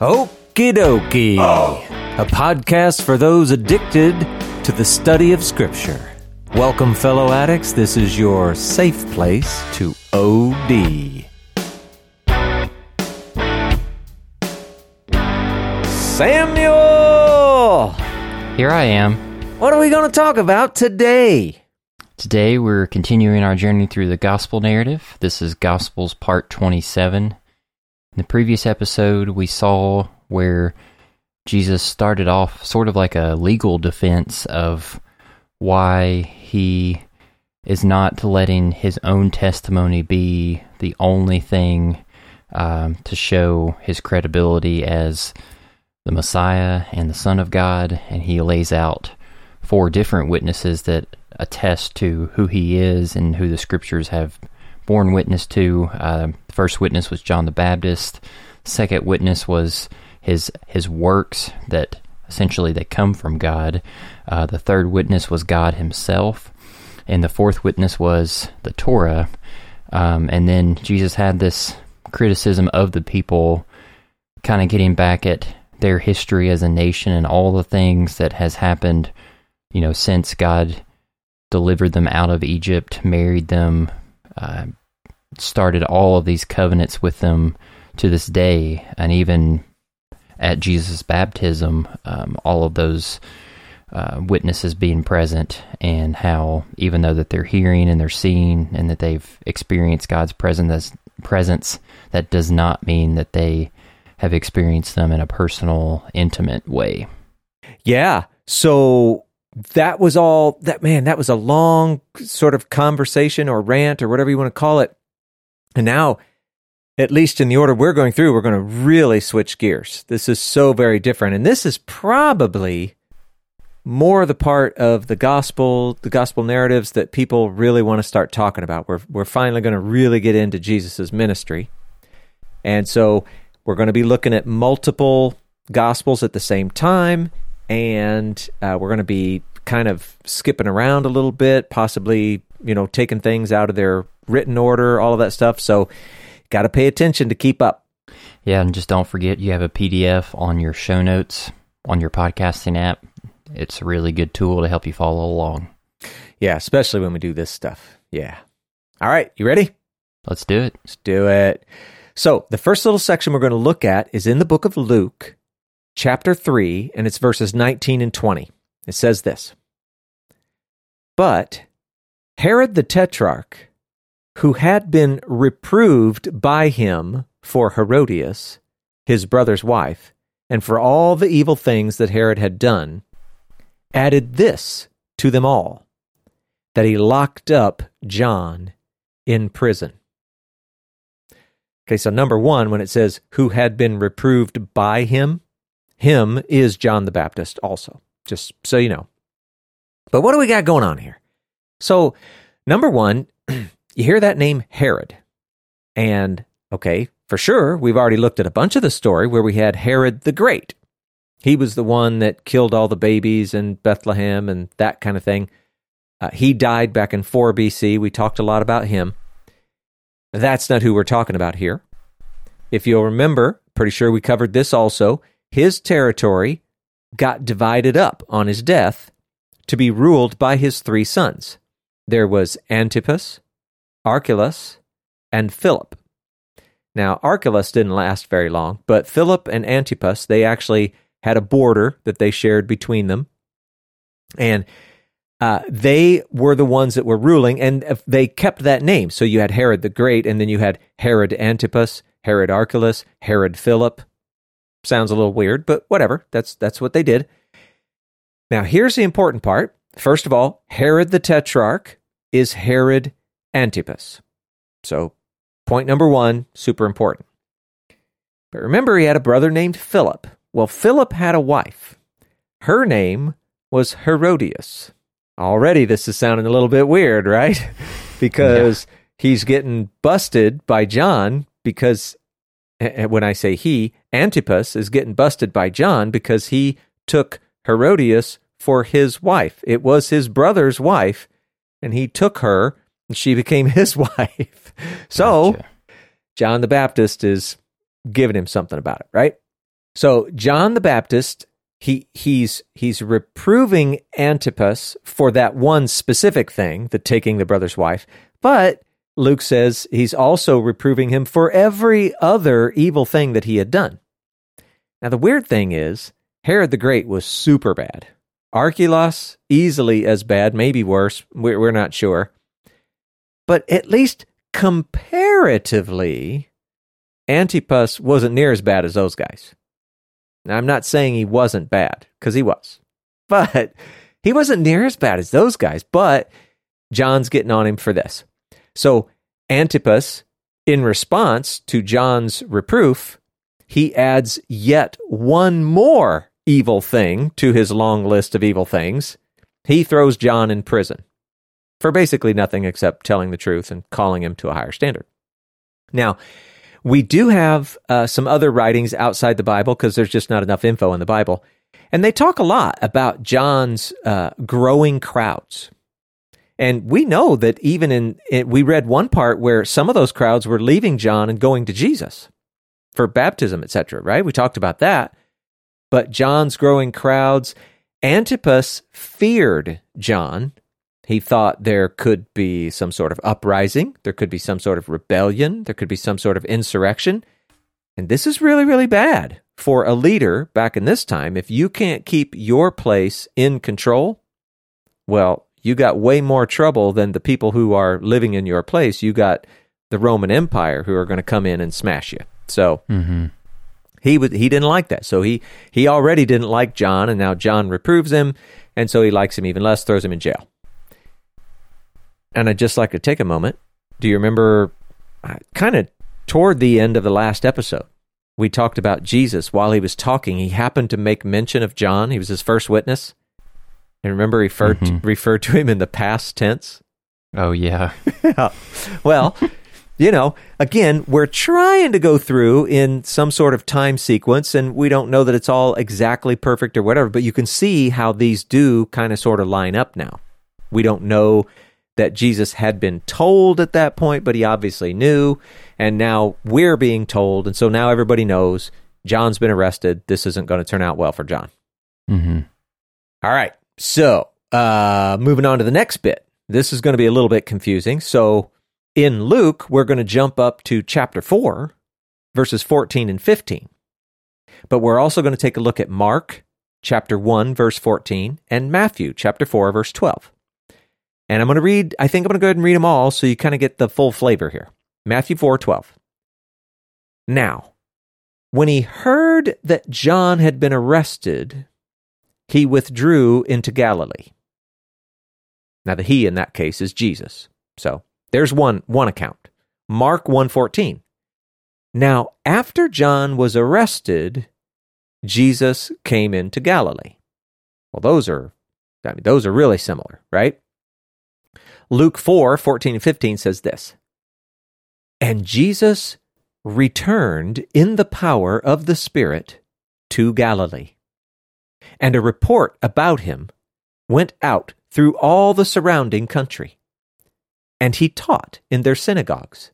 Okie dokie. Oh. A podcast for those addicted to the study of Scripture. Welcome, fellow addicts. This is your safe place to OD. Samuel! Here I am. What are we going to talk about today? Today we're continuing our journey through the gospel narrative. This is Gospels part 27. In the previous episode, we saw where Jesus started off sort of like a legal defense of why he is not letting his own testimony be the only thing um, to show his credibility as the Messiah and the Son of God. And he lays out four different witnesses that attest to who he is and who the scriptures have borne witness to. The first witness was John the Baptist. Second witness was his his works that essentially they come from God. Uh, the third witness was God Himself, and the fourth witness was the Torah. Um, and then Jesus had this criticism of the people, kind of getting back at their history as a nation and all the things that has happened, you know, since God delivered them out of Egypt, married them, uh, started all of these covenants with them to this day, and even at Jesus' baptism, um, all of those uh, witnesses being present, and how even though that they're hearing and they're seeing and that they've experienced God's presence, presence, that does not mean that they have experienced them in a personal, intimate way. Yeah. So that was all that man, that was a long sort of conversation or rant or whatever you want to call it. And now, at least in the order we're going through, we're going to really switch gears. This is so very different. And this is probably more the part of the gospel, the gospel narratives that people really want to start talking about. We're, we're finally going to really get into Jesus' ministry. And so we're going to be looking at multiple gospels at the same time. And uh, we're going to be kind of skipping around a little bit, possibly, you know, taking things out of their written order, all of that stuff. So, got to pay attention to keep up. Yeah, and just don't forget you have a PDF on your show notes on your podcasting app. It's a really good tool to help you follow along. Yeah, especially when we do this stuff. Yeah. All right, you ready? Let's do it. Let's do it. So, the first little section we're going to look at is in the book of Luke, chapter 3, and it's verses 19 and 20. It says this But Herod the Tetrarch, who had been reproved by him for Herodias, his brother's wife, and for all the evil things that Herod had done, added this to them all that he locked up John in prison. Okay, so number one, when it says who had been reproved by him, him is John the Baptist also, just so you know. But what do we got going on here? So, number one, you hear that name Herod. And, okay, for sure, we've already looked at a bunch of the story where we had Herod the Great. He was the one that killed all the babies in Bethlehem and that kind of thing. Uh, he died back in 4 BC. We talked a lot about him. That's not who we're talking about here. If you'll remember, pretty sure we covered this also, his territory got divided up on his death to be ruled by his three sons. There was Antipas, Archelaus, and Philip. Now, Archelaus didn't last very long, but Philip and Antipas, they actually had a border that they shared between them. And uh, they were the ones that were ruling, and they kept that name. So you had Herod the Great, and then you had Herod Antipas, Herod Archelaus, Herod Philip. Sounds a little weird, but whatever. That's that's what they did. Now, here's the important part. First of all, Herod the Tetrarch is Herod Antipas. So, point number one, super important. But remember, he had a brother named Philip. Well, Philip had a wife. Her name was Herodias. Already, this is sounding a little bit weird, right? because yeah. he's getting busted by John because when I say he, Antipas is getting busted by John because he took Herodias for his wife. It was his brother's wife, and he took her, and she became his wife. So, gotcha. John the Baptist is giving him something about it, right? So John the Baptist, he he's he's reproving Antipas for that one specific thing, the taking the brother's wife, but Luke says he's also reproving him for every other evil thing that he had done. Now the weird thing is Herod the Great was super bad. Archelaus easily as bad, maybe worse. We're, we're not sure. But at least comparatively, Antipas wasn't near as bad as those guys. Now, I'm not saying he wasn't bad, because he was. But he wasn't near as bad as those guys. But John's getting on him for this. So Antipas, in response to John's reproof, he adds yet one more evil thing to his long list of evil things. He throws John in prison for basically nothing except telling the truth and calling him to a higher standard. Now, we do have uh, some other writings outside the Bible because there's just not enough info in the Bible. And they talk a lot about John's uh, growing crowds. And we know that even in, it, we read one part where some of those crowds were leaving John and going to Jesus for baptism, etc., right? We talked about that. But John's growing crowds, Antipas feared John he thought there could be some sort of uprising, there could be some sort of rebellion, there could be some sort of insurrection. And this is really, really bad for a leader back in this time. If you can't keep your place in control, well, you got way more trouble than the people who are living in your place. You got the Roman Empire who are going to come in and smash you. So Mm-hmm. he would he didn't like that. So he he already didn't like John, and now John reproves him, and so he likes him even less, throws him in jail. And I'd just like to take a moment. Do you remember uh, kind of toward the end of the last episode? We talked about Jesus while he was talking. He happened to make mention of John. He was his first witness. And remember, he referred, Mhm. to, referred to him in the past tense? Oh yeah. yeah. Well, you know, again, we're trying to go through in some sort of time sequence, and we don't know that it's all exactly perfect or whatever, but you can see how these do kind of sort of line up now. We don't know that Jesus had been told at that point, but he obviously knew, and now we're being told, and so now everybody knows John's been arrested. This isn't going to turn out well for John. Mm-hmm. All right. So, uh, moving on to the next bit. This is going to be a little bit confusing. So, in Luke, we're going to jump up to chapter 4, verses 14 and 15. But we're also going to take a look at Mark, chapter 1, verse 14, and Matthew, chapter 4, verse 12. And I'm going to read, I think I'm going to go ahead and read them all so you kind of get the full flavor here. Matthew 4, 12. Now, when he heard that John had been arrested, he withdrew into Galilee. Now the he in that case is Jesus. So there's one one account. Mark 114. Now after John was arrested, Jesus came into Galilee. Well, those are I mean, those are really similar, right? Luke 4, 14 and 15 says this. And Jesus returned in the power of the Spirit to Galilee and a report about him went out through all the surrounding country. And he taught in their synagogues,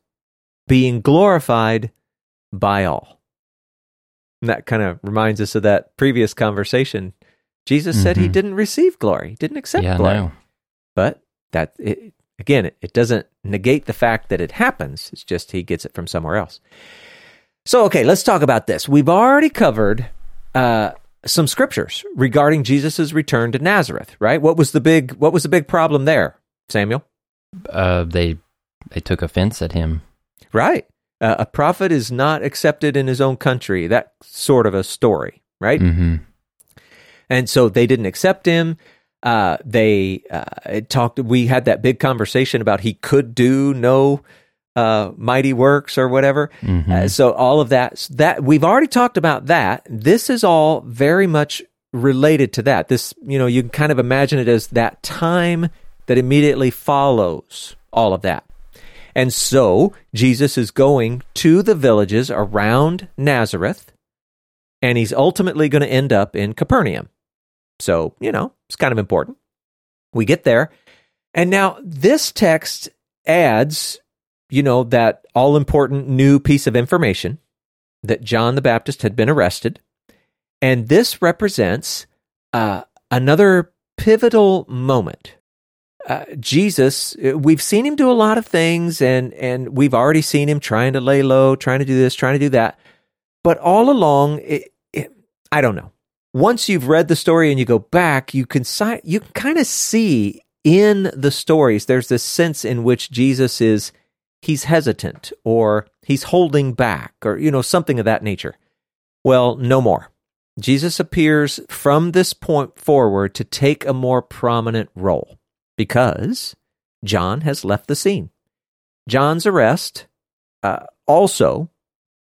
being glorified by all. And that kind of reminds us of that previous conversation. Jesus said he Mhm. didn't receive glory, didn't accept Yeah, glory. no. But that it, again, it, it doesn't negate the fact that it happens. It's just he gets it from somewhere else. So, okay, let's talk about this. We've already covered uh, some scriptures regarding Jesus' return to Nazareth, right? What was the big What was the big problem there, Samuel? Uh, they they took offense at him. Right, uh, a prophet is not accepted in his own country. That sort of a story, right? Mm-hmm. and so they didn't accept him. Uh, they uh, talked. We had that big conversation about he could do no uh, mighty works or whatever. Mm-hmm. Uh, so all of that that we've already talked about that. This is all very much related to that. This you know you can kind of imagine it as that time that immediately follows all of that. And so Jesus is going to the villages around Nazareth, and he's ultimately going to end up in Capernaum. So, you know, it's kind of important. We get there. And now this text adds, you know, that all important new piece of information that John the Baptist had been arrested. And this represents uh, another pivotal moment. Uh, Jesus, uh, we've seen him do a lot of things, and and we've already seen him trying to lay low, trying to do this, trying to do that. But all along, it, it, I don't know. Once you've read the story and you go back, you can si- you can kind of see in the stories. There's this sense in which Jesus is he's hesitant or he's holding back or you know something of that nature. Well, no more. Jesus appears from this point forward to take a more prominent role because John has left the scene. John's arrest uh, also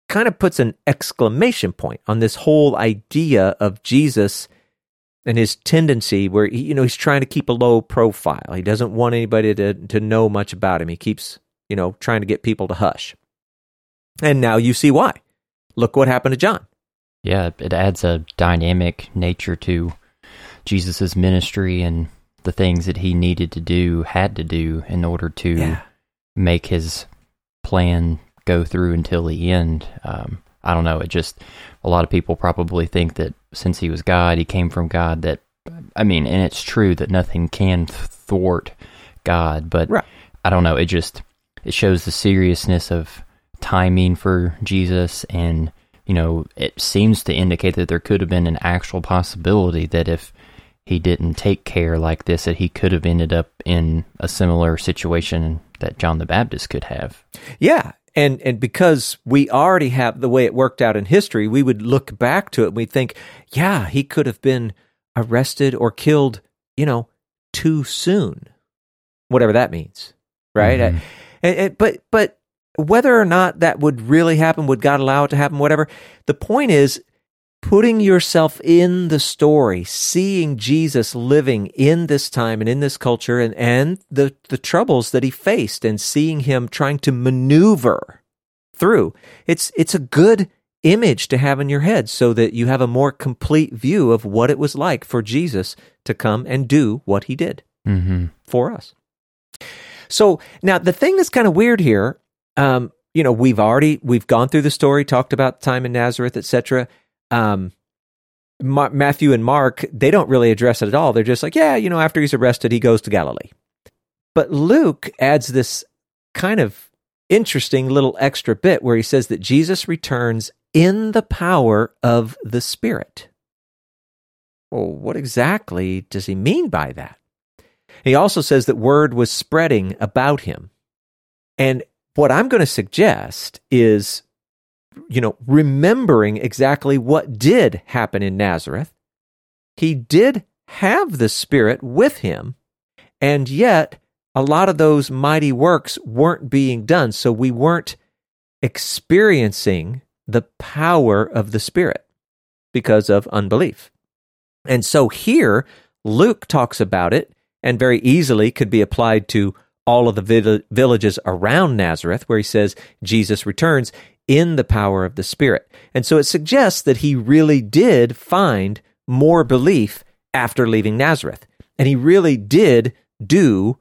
kind of puts an exclamation point on this whole idea of Jesus and his tendency where he, you know he's trying to keep a low profile. He doesn't want anybody to to know much about him. He keeps, you know, trying to get people to hush. And now you see why. Look what happened to John. Yeah, it adds a dynamic nature to Jesus's ministry and the things that he needed to do, had to do in order to Yeah. make his plan go through until the end. Um, I don't know. It just a lot of people probably think that since he was God, he came from God. That I mean, and it's true that nothing can thwart God, but Right. I don't know. It just it shows the seriousness of timing for Jesus, and you know, it seems to indicate that there could have been an actual possibility that if he didn't take care like this, that he could have ended up in a similar situation that John the Baptist could have. Yeah. And and because we already have the way it worked out in history, we would look back to it and we think, yeah, he could have been arrested or killed, you know, too soon. Whatever that means. Right? Mhm. And, and- but but whether or not that would really happen, would God allow it to happen, whatever, the point is putting yourself in the story, seeing Jesus living in this time and in this culture and, and the, the troubles that he faced and seeing him trying to maneuver through. It's it's a good image to have in your head so that you have a more complete view of what it was like for Jesus to come and do what he did Mm-hmm. for us. So now the thing that's kind of weird here, um, you know, we've already we've gone through the story, talked about time in Nazareth, etc. Um, Ma- Matthew and Mark they don't really address it at all. They're just like, yeah, you know, after he's arrested, he goes to Galilee. But Luke adds this kind of interesting little extra bit where he says that Jesus returns in the power of the Spirit. Well, what exactly does he mean by that? He also says that word was spreading about him. And what I'm going to suggest is, you know, remembering exactly what did happen in Nazareth. He did have the Spirit with him, and yet a lot of those mighty works weren't being done. So we weren't experiencing the power of the Spirit because of unbelief. And so here, Luke talks about it and very easily could be applied to all of the vill- villages around Nazareth, where he says Jesus returns in the power of the Spirit. And so it suggests that he really did find more belief after leaving Nazareth. And he really did do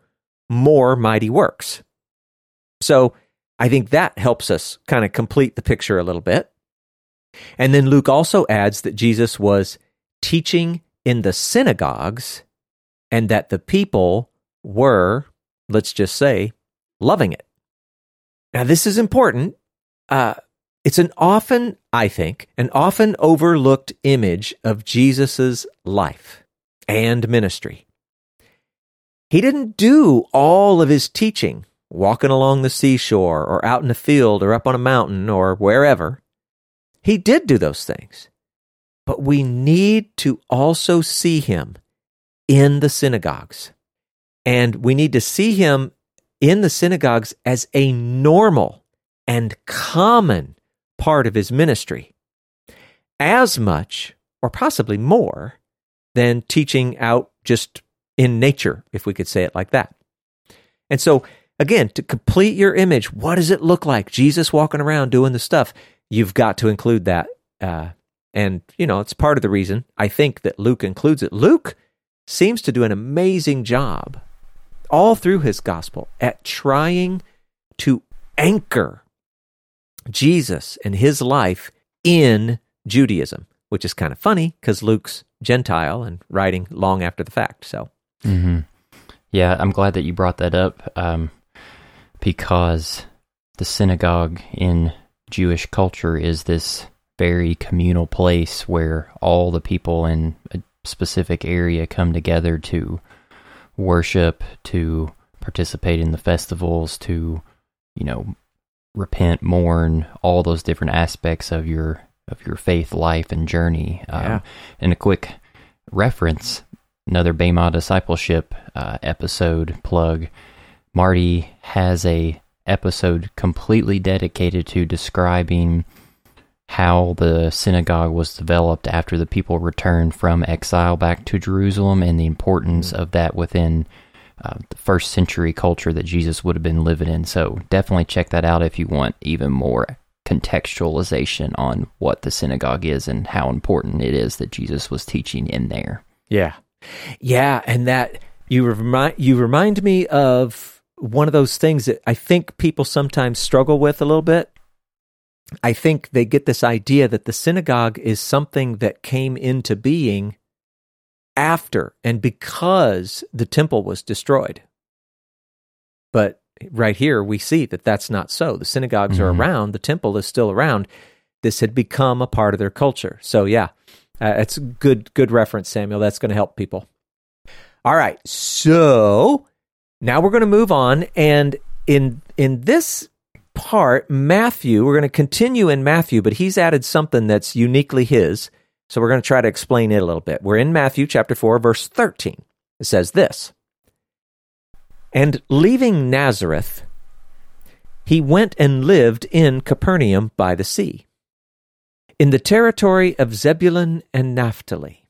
more mighty works. So I think that helps us kind of complete the picture a little bit. And then Luke also adds that Jesus was teaching in the synagogues and that the people were, let's just say, loving it. Now, this is important. Uh, it's an often, I think, an often overlooked image of Jesus's life and ministry. He didn't do all of his teaching walking along the seashore or out in the field or up on a mountain or wherever. He did do those things. But we need to also see him in the synagogues. And we need to see him in the synagogues as a normal and common part of his ministry, as much or possibly more than teaching out just in nature, if we could say it like that. And so, again, to complete your image, what does it look like? Jesus walking around doing the stuff. You've got to include that. Uh, and, you know, it's part of the reason I think that Luke includes it. Luke seems to do an amazing job all through his gospel at trying to anchor Jesus and his life in Judaism, which is kind of funny because Luke's Gentile and writing long after the fact. So, hmm Yeah, I'm glad that you brought that up um, because the synagogue in Jewish culture is this very communal place where all the people in a specific area come together to worship, to participate in the festivals, to, you know, repent, mourn, all those different aspects of your of your faith life and journey. Yeah. Um, and a quick reference, another Bema discipleship uh, episode plug. Marty has a episode completely dedicated to describing how the synagogue was developed after the people returned from exile back to Jerusalem and the importance of that within uh, the first century culture that Jesus would have been living in. So definitely check that out if you want even more contextualization on what the synagogue is and how important it is that Jesus was teaching in there. yeah. Yeah. And that you remind, you remind me of one of those things that I think people sometimes struggle with a little bit. I think they get this idea that the synagogue is something that came into being after and because the temple was destroyed. But right here, we see that that's not so. The synagogues are Mhm. around, the temple is still around. This had become a part of their culture. So, yeah, uh, it's a good, good reference, Samuel. That's going to help people. All right. So now we're going to move on. And in, in this part, Matthew, we're going to continue in Matthew, but he's added something that's uniquely his. So we're going to try to explain it a little bit. We're in Matthew chapter 4, verse 13. It says this And leaving Nazareth, he went and lived in Capernaum by the sea, in the territory of Zebulun and Naphtali,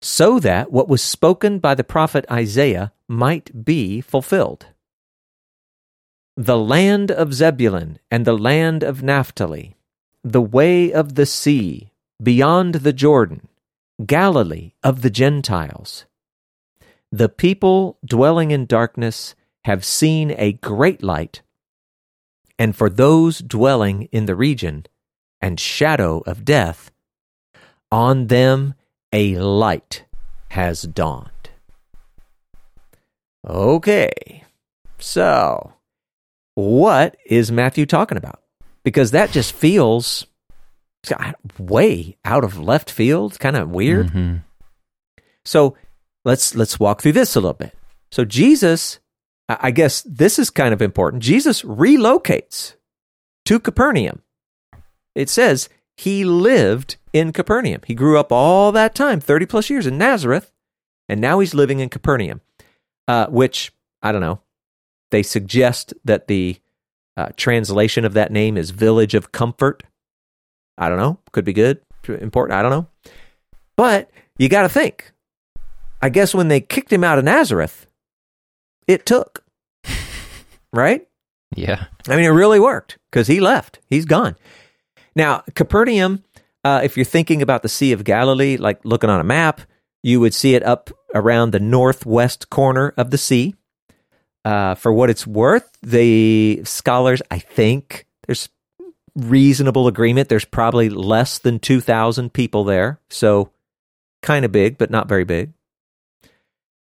so that what was spoken by the prophet Isaiah might be fulfilled. The land of Zebulun and the land of Naphtali, the way of the sea, beyond the Jordan, Galilee of the Gentiles. The people dwelling in darkness have seen a great light, and for those dwelling in the region and shadow of death, on them a light has dawned. Okay, so what is Matthew talking about? Because that just feels way out of left field, kind of weird. Mhm. So let's let's walk through this a little bit. So Jesus, I I guess this is kind of important. Jesus relocates to Capernaum. It says he lived in Capernaum. He grew up all that time, 30 plus years in Nazareth, and now he's living in Capernaum, uh, which, I don't know, they suggest that the uh, translation of that name is Village of Comfort. I don't know. Could be good, important. I don't know. But you got to think. I guess when they kicked him out of Nazareth, it took. right? Yeah. I mean, it really worked because he left. He's gone. Now, Capernaum, uh, if you're thinking about the Sea of Galilee, like looking on a map, you would see it up around the northwest corner of the sea. Uh, for what it's worth, the scholars, I think, there's reasonable agreement. There's probably less than 2,000 people there. So kind of big, but not very big.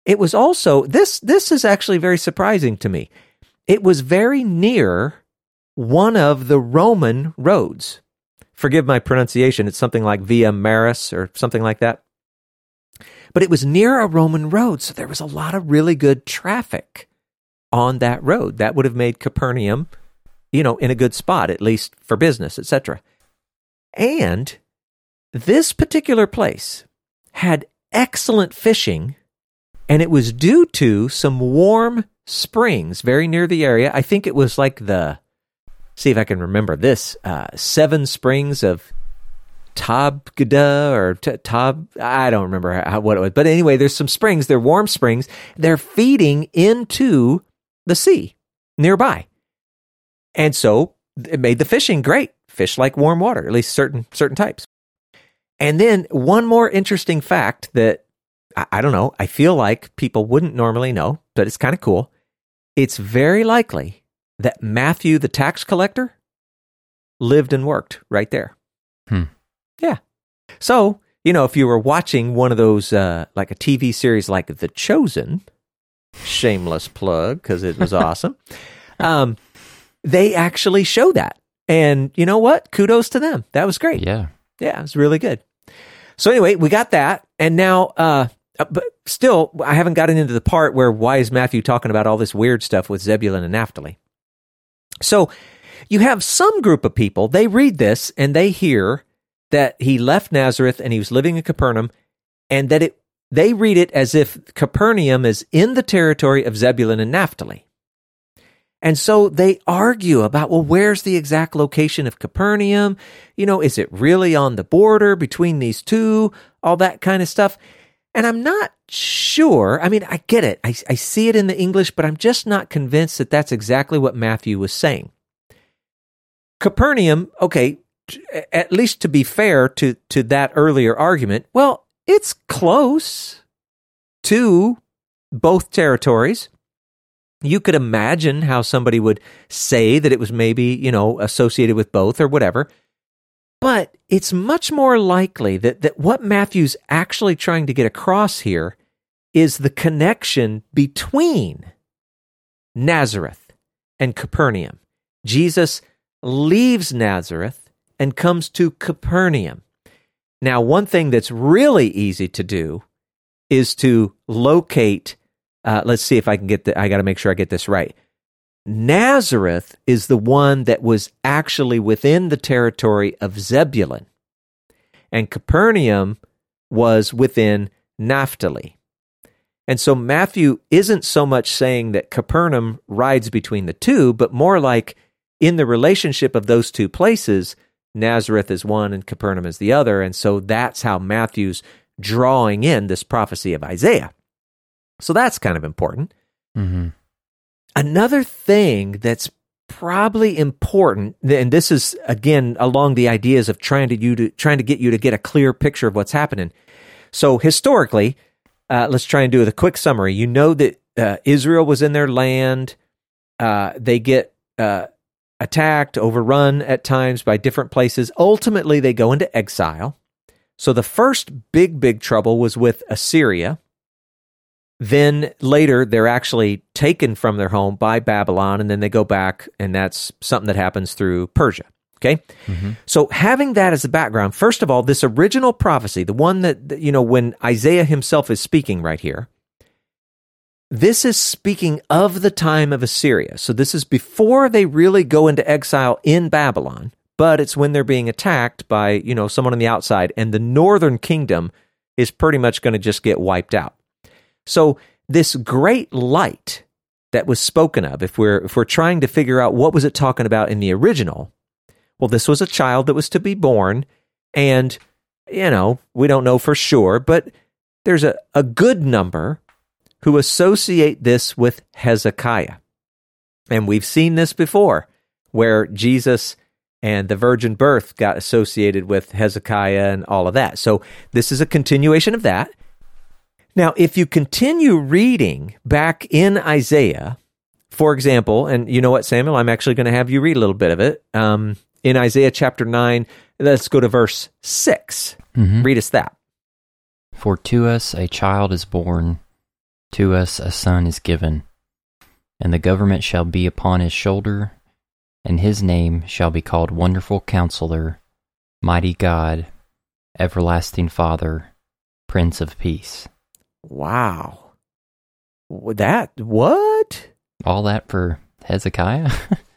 It was also, this, this is actually very surprising to me. It was very near one of the Roman roads. Forgive my pronunciation. It's something like Via Maris or something like that. But it was near a Roman road, so there was a lot of really good traffic on that road. That would have made Capernaum, you know, in a good spot, at least for business, etc. And this particular place had excellent fishing, and it was due to some warm springs very near the area. I think it was like the, see if I can remember this, uh, seven springs of Tabgada or T- Tab, I don't remember how, what it was. But anyway, there's some springs. They're warm springs. They're feeding into the sea nearby. And so it made the fishing great. Fish like warm water, at least certain certain types. And then one more interesting fact that I, I don't know, I feel like people wouldn't normally know, but it's kind of cool. It's very likely that Matthew the tax collector lived and worked right there. Hmm. Yeah. So, you know, if you were watching one of those, uh, like a TV series like The Chosen, shameless plug because it was awesome, um, they actually show that. And you know what? Kudos to them. That was great. Yeah. Yeah, it was really good. So anyway, we got that, and now, uh, uh, but still, I haven't gotten into the part where why is Matthew talking about all this weird stuff with Zebulun and Naphtali? So you have some group of people, they read this and they hear that he left Nazareth and he was living in Capernaum, and that it they read it as if Capernaum is in the territory of Zebulun and Naphtali. And so they argue about, well, where's the exact location of Capernaum? You know, is it really on the border between these two? All that kind of stuff. And I'm not sure. I mean, I get it. I, I see it in the English, but I'm just not convinced that that's exactly what Matthew was saying. Capernaum, okay, at least to be fair to, to that earlier argument, well, it's close to both territories you could imagine how somebody would say that it was maybe, you know, associated with both or whatever. But it's much more likely that, that what Matthew's actually trying to get across here is the connection between Nazareth and Capernaum. Jesus leaves Nazareth and comes to Capernaum. Now, one thing that's really easy to do is to locate uh, let's see if I can get the, I got to make sure I get this right. Nazareth is the one that was actually within the territory of Zebulun, and Capernaum was within Naphtali. And so Matthew isn't so much saying that Capernaum rides between the two, but more like in the relationship of those two places, Nazareth is one and Capernaum is the other. And so that's how Matthew's drawing in this prophecy of Isaiah. So that's kind of important. Mm-hmm. Another thing that's probably important, and this is again along the ideas of trying to you to trying to get you to get a clear picture of what's happening. So historically, uh, let's try and do a quick summary. You know that uh, Israel was in their land. Uh, they get uh, attacked, overrun at times by different places. Ultimately, they go into exile. So the first big, big trouble was with Assyria. Then later, they're actually taken from their home by Babylon, and then they go back, and that's something that happens through Persia. Okay. Mm-hmm. So having that as a background, first of all, this original prophecy, the one that, you know, when Isaiah himself is speaking right here, this is speaking of the time of Assyria. So this is before they really go into exile in Babylon, but it's when they're being attacked by, you know, someone on the outside, and the northern kingdom is pretty much going to just get wiped out. So this great light that was spoken of, if we're if we're trying to figure out what was it talking about in the original, well, this was a child that was to be born, and you know, we don't know for sure, but there's a, a good number who associate this with Hezekiah. And we've seen this before, where Jesus and the virgin birth got associated with Hezekiah and all of that. So this is a continuation of that. Now, if you continue reading back in Isaiah, for example, and you know what, Samuel, I'm actually going to have you read a little bit of it. Um, in Isaiah chapter 9, let's go to verse 6. Mm-hmm. Read us that. For to us a child is born, to us a son is given, and the government shall be upon his shoulder, and his name shall be called Wonderful Counselor, Mighty God, Everlasting Father, Prince of Peace. Wow. That, what? All that for Hezekiah?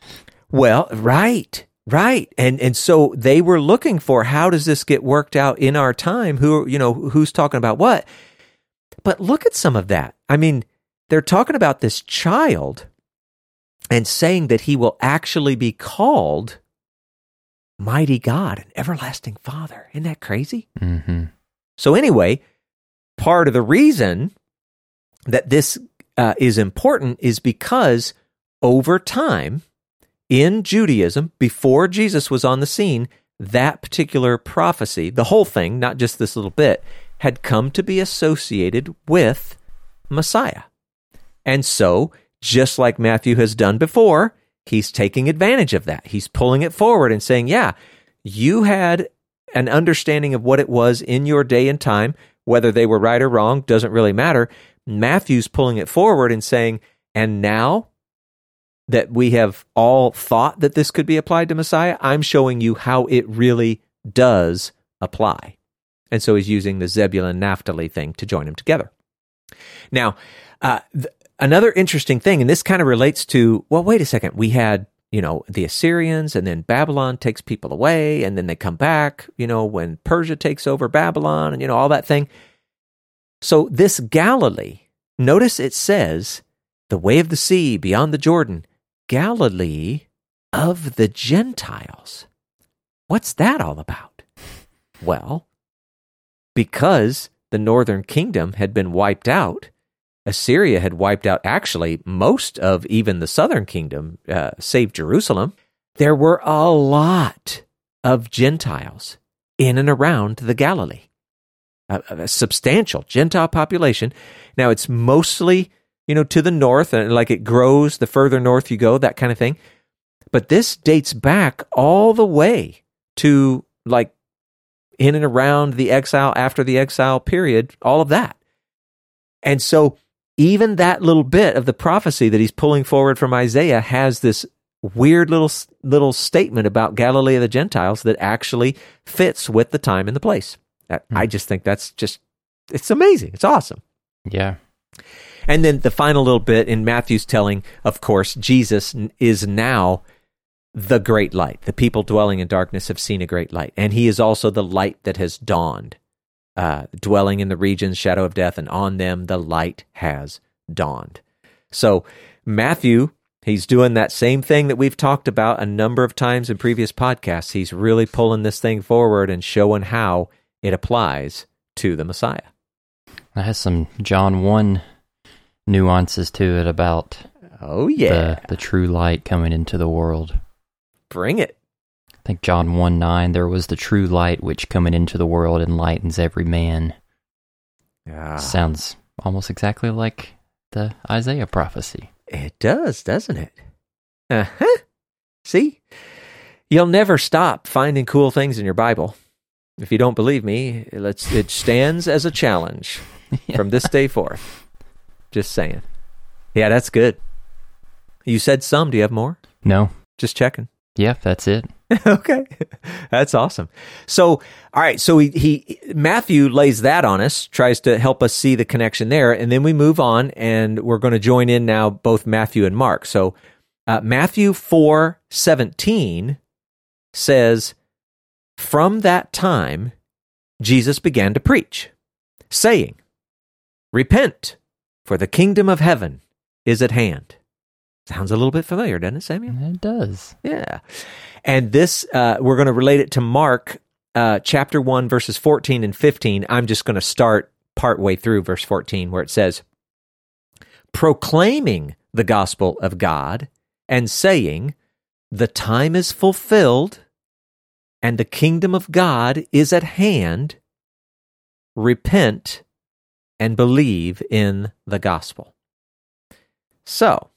well, right. Right. And and so they were looking for how does this get worked out in our time? Who you know, who's talking about what? But look at some of that. I mean, they're talking about this child and saying that he will actually be called mighty God and everlasting Father. Isn't that crazy? mm-hmm. So anyway, part of the reason that this uh, is important is because over time in Judaism, before Jesus was on the scene, that particular prophecy, the whole thing, not just this little bit, had come to be associated with Messiah. And so, just like Matthew has done before, he's taking advantage of that. He's pulling it forward and saying, yeah, you had an understanding of what it was in your day and time, whether they were right or wrong doesn't really matter. Matthew's pulling it forward and saying, and now that we have all thought that this could be applied to Messiah, I'm showing you how it really does apply. And so he's using the Zebulun Naphtali thing to join them together. Now, uh, th- another interesting thing, and this kind of relates to, well, wait a second, we had you know, the Assyrians, and then Babylon takes people away, and then they come back, you know, when Persia takes over Babylon, and, you know, all that thing. So, this Galilee, notice it says, the way of the sea beyond the Jordan, Galilee of the Gentiles. What's that all about? Well, because the northern kingdom had been wiped out, Assyria had wiped out actually most of even the southern kingdom, uh, save Jerusalem. There were a lot of Gentiles in and around the Galilee, a, a substantial Gentile population. Now it's mostly, you know, to the north, and like it grows the further north you go, that kind of thing. But this dates back all the way to like in and around the exile, after the exile period, all of that. And so even that little bit of the prophecy that he's pulling forward from Isaiah has this weird little little statement about Galilee of the Gentiles that actually fits with the time and the place. Hmm. I just think that's just it's amazing. It's awesome. Yeah. And then the final little bit in Matthew's telling, of course, Jesus is now the great light. The people dwelling in darkness have seen a great light, and he is also the light that has dawned uh, dwelling in the region's shadow of death, and on them the light has dawned. So, Matthew, he's doing that same thing that we've talked about a number of times in previous podcasts. He's really pulling this thing forward and showing how it applies to the Messiah. That has some John 1 nuances to it about oh yeah the, the true light coming into the world bring it I think John 1 9, there was the true light which coming into the world enlightens every man. Yeah. Sounds almost exactly like the Isaiah prophecy. It does, doesn't it? Uh huh. See? You'll never stop finding cool things in your Bible. If you don't believe me, let's, it stands as a challenge yeah. from this day forth. Just saying. Yeah, that's good. You said some. Do you have more? No. Just checking. Yeah, that's it. okay. That's awesome. So, all right. So he, he, Matthew lays that on us, tries to help us see the connection there. And then we move on and we're going to join in now both Matthew and Mark. So, uh, Matthew 4 17 says, From that time, Jesus began to preach, saying, Repent, for the kingdom of heaven is at hand. Sounds a little bit familiar, doesn't it, Samuel? It does. Yeah. And this, uh, we're going to relate it to Mark uh, chapter 1, verses 14 and 15. I'm just going to start part way through verse 14, where it says, Proclaiming the gospel of God and saying, The time is fulfilled and the kingdom of God is at hand. Repent and believe in the gospel. So,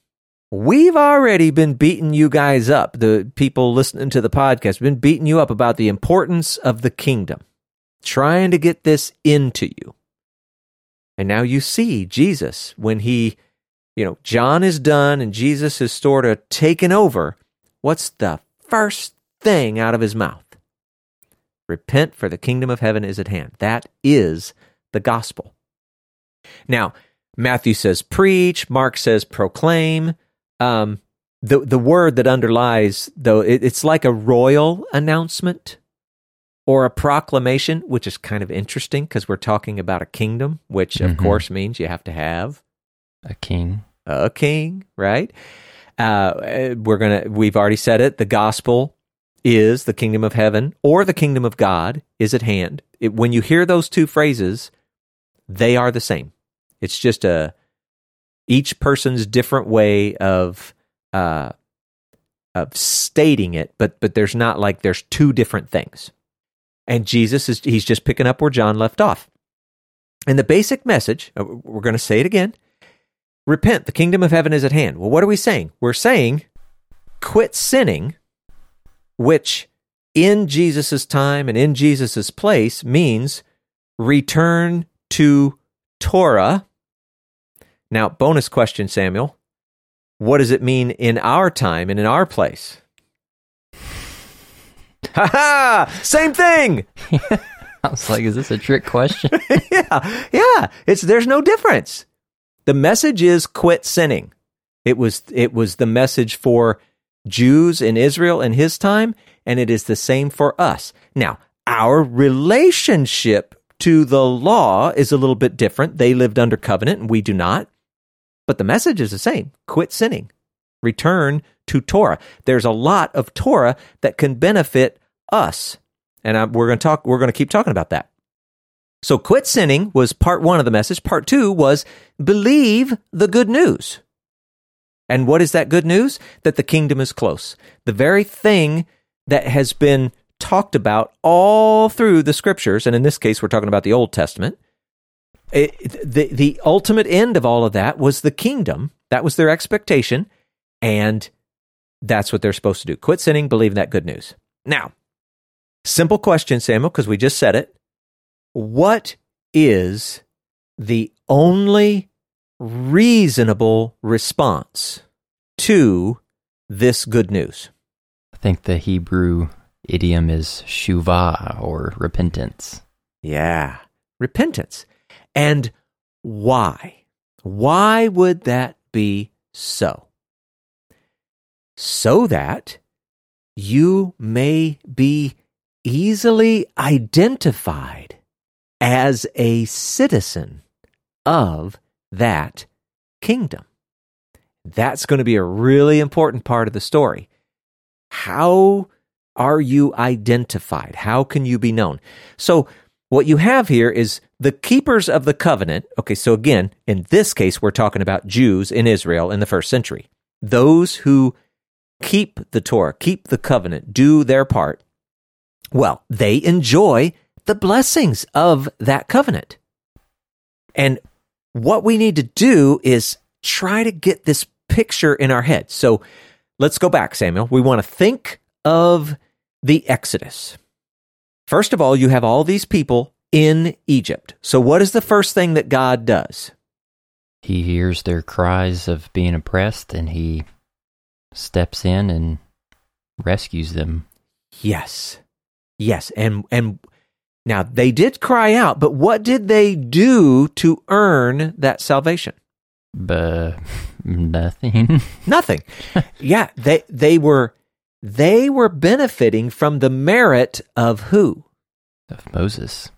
We've already been beating you guys up, the people listening to the podcast, been beating you up about the importance of the kingdom, trying to get this into you. And now you see Jesus when he, you know, John is done and Jesus is sort of taken over. What's the first thing out of his mouth? Repent, for the kingdom of heaven is at hand. That is the gospel. Now, Matthew says preach, Mark says proclaim um, the the word that underlies though it, it's like a royal announcement or a proclamation, which is kind of interesting because we're talking about a kingdom, which mm-hmm. of course means you have to have a king, a king, right? Uh, we're gonna we've already said it. The gospel is the kingdom of heaven or the kingdom of God is at hand. It, when you hear those two phrases, they are the same. It's just a each person's different way of uh, of stating it, but but there's not like there's two different things. And Jesus is he's just picking up where John left off. And the basic message, uh, we're going to say it again. Repent, the kingdom of heaven is at hand. Well, what are we saying? We're saying quit sinning, which in Jesus' time and in Jesus' place means return to Torah. Now, bonus question, Samuel. What does it mean in our time and in our place? Ha ha! Same thing! I was like, is this a trick question? yeah, yeah. It's there's no difference. The message is quit sinning. It was it was the message for Jews in Israel in his time, and it is the same for us. Now, our relationship to the law is a little bit different. They lived under covenant and we do not. But the message is the same. Quit sinning. Return to Torah. There's a lot of Torah that can benefit us. And I, we're going to talk we're going to keep talking about that. So quit sinning was part 1 of the message. Part 2 was believe the good news. And what is that good news? That the kingdom is close. The very thing that has been talked about all through the scriptures, and in this case, we're talking about the Old Testament. It, the, the ultimate end of all of that was the kingdom. That was their expectation. And that's what they're supposed to do. Quit sinning, believe in that good news. Now, simple question, Samuel, because we just said it. What is the only reasonable response to this good news? I think the Hebrew idiom is shuvah or repentance. Yeah, repentance. And why? Why would that be so? So that you may be easily identified as a citizen of that kingdom. That's going to be a really important part of the story. How are you identified? How can you be known? So, what you have here is the keepers of the covenant. Okay, so again, in this case, we're talking about Jews in Israel in the first century. Those who keep the Torah, keep the covenant, do their part. Well, they enjoy the blessings of that covenant. And what we need to do is try to get this picture in our head. So let's go back, Samuel. We want to think of the Exodus. First of all, you have all these people in Egypt. So, what is the first thing that God does? He hears their cries of being oppressed and he steps in and rescues them. Yes. Yes, and and now they did cry out, but what did they do to earn that salvation? But nothing. Nothing. yeah, they they were they were benefiting from the merit of who? Of Moses.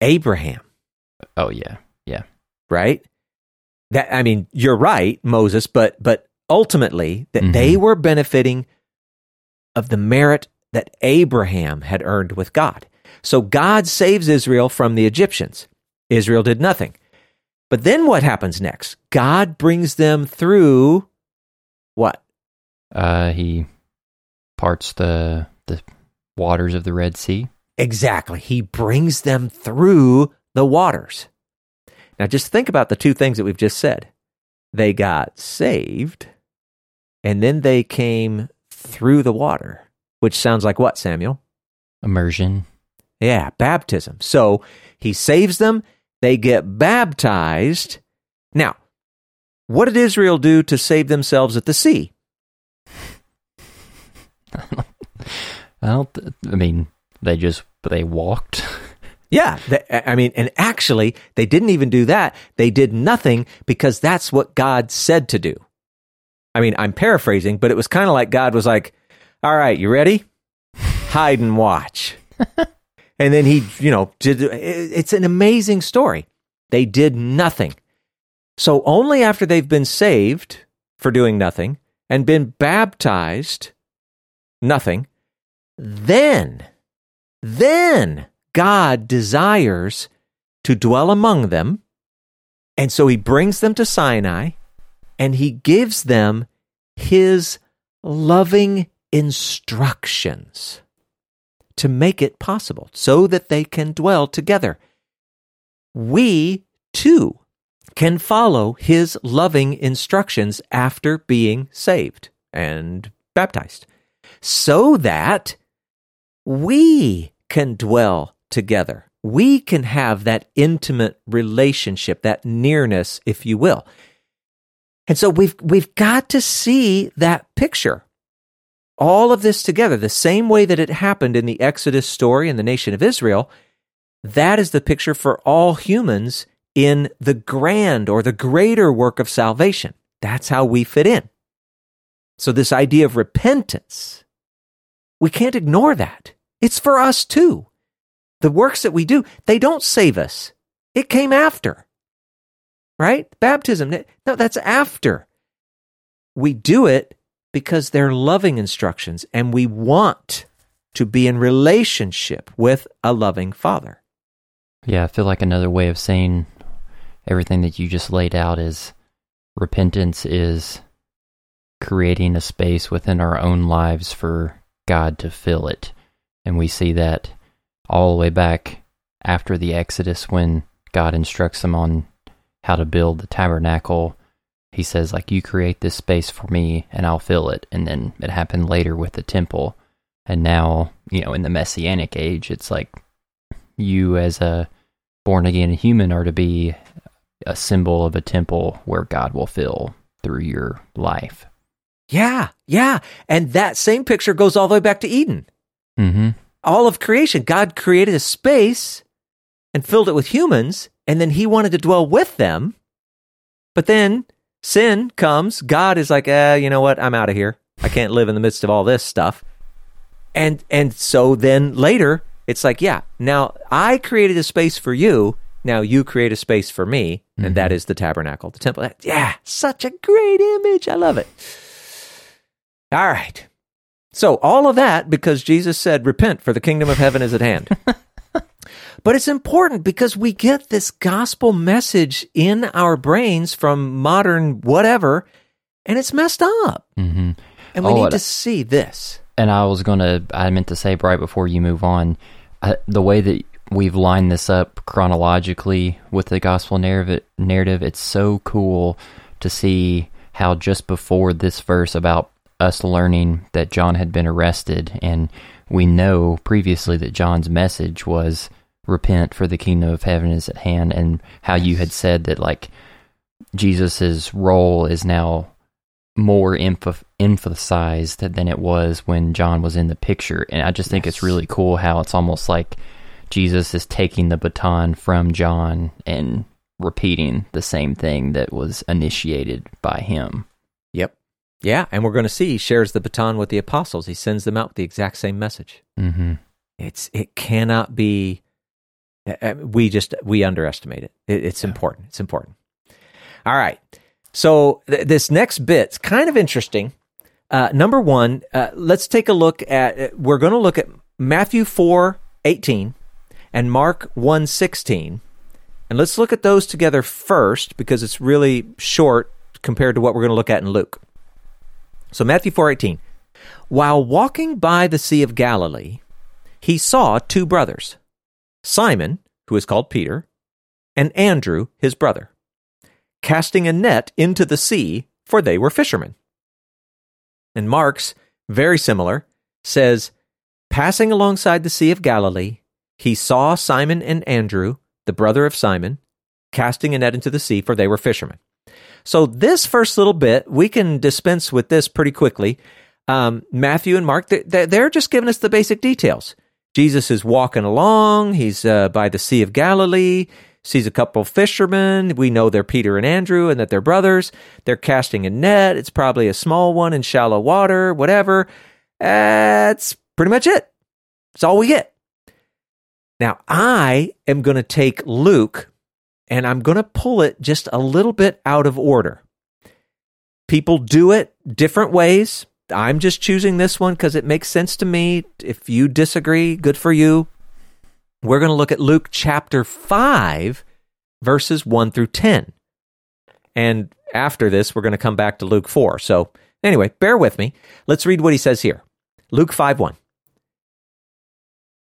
Abraham. Oh yeah. Yeah. Right? That I mean, you're right, Moses, but but ultimately that Mhm. they were benefiting of the merit that Abraham had earned with God. So God saves Israel from the Egyptians. Israel did nothing. But then what happens next? God brings them through what? Uh he parts the the waters of the Red Sea. Exactly. He brings them through the waters. Now, just think about the two things that we've just said. They got saved, and then they came through the water, which sounds like what, Samuel? Immersion. Yeah, baptism. So he saves them, they get baptized. Now, what did Israel do to save themselves at the sea? I don't. I mean, they just they walked. Yeah, th- I mean, and actually, they didn't even do that. They did nothing because that's what God said to do. I mean, I'm paraphrasing, but it was kind of like God was like, "All right, you ready? Hide and watch." and then he, you know, did. It's an amazing story. They did nothing. So only after they've been saved for doing nothing and been baptized, nothing, then, then God desires to dwell among them. And so he brings them to Sinai and he gives them his loving instructions to make it possible so that they can dwell together. We too can follow his loving instructions after being saved and baptized so that we can dwell together. We can have that intimate relationship, that nearness, if you will. And so we've, we've got to see that picture. All of this together, the same way that it happened in the Exodus story in the nation of Israel, that is the picture for all humans in the grand or the greater work of salvation. That's how we fit in. So, this idea of repentance, we can't ignore that. It's for us too. The works that we do, they don't save us. It came after. Right? Baptism, no, that's after. We do it because they're loving instructions and we want to be in relationship with a loving father. Yeah, I feel like another way of saying everything that you just laid out is repentance is creating a space within our own lives for God to fill it. And we see that all the way back after the Exodus when God instructs them on how to build the tabernacle. He says, like, you create this space for me and I'll fill it. And then it happened later with the temple. And now, you know, in the Messianic age, it's like you as a born again human are to be a symbol of a temple where God will fill through your life. Yeah, yeah. And that same picture goes all the way back to Eden. Mm-hmm. All of creation, God created a space and filled it with humans, and then he wanted to dwell with them. But then sin comes. God is like, eh, you know what? I'm out of here. I can't live in the midst of all this stuff. And and so then later, it's like, yeah, now I created a space for you. Now you create a space for me, and mm-hmm. that is the tabernacle, the temple. Yeah, such a great image. I love it. All right. So, all of that because Jesus said, Repent, for the kingdom of heaven is at hand. but it's important because we get this gospel message in our brains from modern whatever, and it's messed up. Mm-hmm. And we oh, need to see this. And I was going to, I meant to say right before you move on, uh, the way that we've lined this up chronologically with the gospel narrative, narrative, it's so cool to see how just before this verse about us learning that John had been arrested, and we know previously that John's message was repent for the kingdom of heaven is at hand, and how you had said that like Jesus's role is now more emph- emphasized than it was when John was in the picture, and I just think yes. it's really cool how it's almost like Jesus is taking the baton from John and repeating the same thing that was initiated by him. Yeah, and we're going to see he shares the baton with the apostles. He sends them out with the exact same message. Mm-hmm. It's it cannot be. Uh, uh, we just we underestimate it. it it's yeah. important. It's important. All right. So th- this next bit's kind of interesting. Uh, number one, uh, let's take a look at. Uh, we're going to look at Matthew four eighteen and Mark one sixteen, and let's look at those together first because it's really short compared to what we're going to look at in Luke. So Matthew 4:18. While walking by the Sea of Galilee, he saw two brothers, Simon, who is called Peter, and Andrew, his brother, casting a net into the sea, for they were fishermen. And Mark's, very similar, says, Passing alongside the Sea of Galilee, he saw Simon and Andrew, the brother of Simon, casting a net into the sea, for they were fishermen. So, this first little bit, we can dispense with this pretty quickly. Um, Matthew and Mark, they're just giving us the basic details. Jesus is walking along. He's uh, by the Sea of Galilee, sees a couple of fishermen. We know they're Peter and Andrew and that they're brothers. They're casting a net. It's probably a small one in shallow water, whatever. That's pretty much it. That's all we get. Now, I am going to take Luke and I'm going to pull it just a little bit out of order. People do it different ways. I'm just choosing this one because it makes sense to me. If you disagree, good for you. We're going to look at Luke chapter 5, verses 1 through 10. And after this, we're going to come back to Luke 4. So, anyway, bear with me. Let's read what he says here Luke 5 1.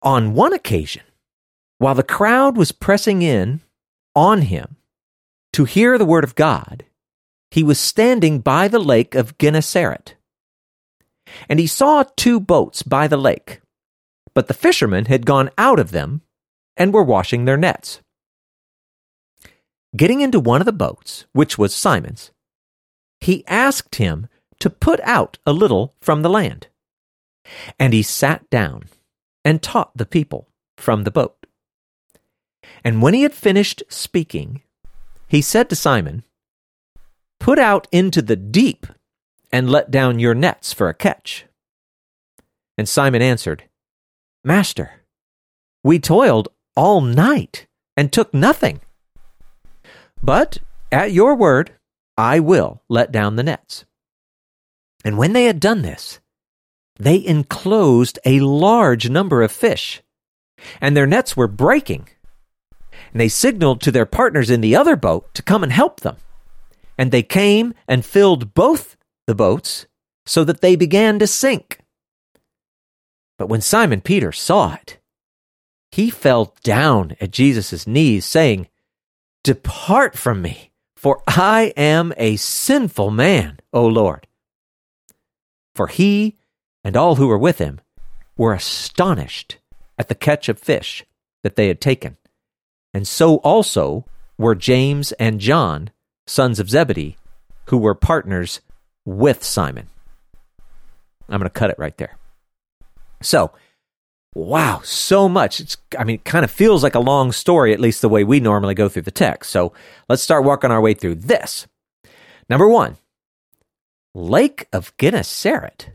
On one occasion, while the crowd was pressing in on him to hear the word of God, he was standing by the lake of Gennesaret. And he saw two boats by the lake. but the fishermen had gone out of them and were washing their nets. Getting into one of the boats, which was Simon's, he asked him to put out a little from the land. And he sat down and taught the people from the boat. And when he had finished speaking, he said to Simon, Put out into the deep and let down your nets for a catch. And Simon answered, Master, we toiled all night and took nothing. But at your word, I will let down the nets. And when they had done this, they enclosed a large number of fish, and their nets were breaking. And they signaled to their partners in the other boat to come and help them. And they came and filled both the boats so that they began to sink. But when Simon Peter saw it, he fell down at Jesus' knees, saying, Depart from me, for I am a sinful man, O Lord. For he and all who were with him were astonished at the catch of fish that they had taken. And so also were James and John, sons of Zebedee, who were partners with Simon. I'm going to cut it right there. So, wow, so much. It's, I mean, it kind of feels like a long story, at least the way we normally go through the text. So let's start working our way through this. Number one, Lake of Gennesaret.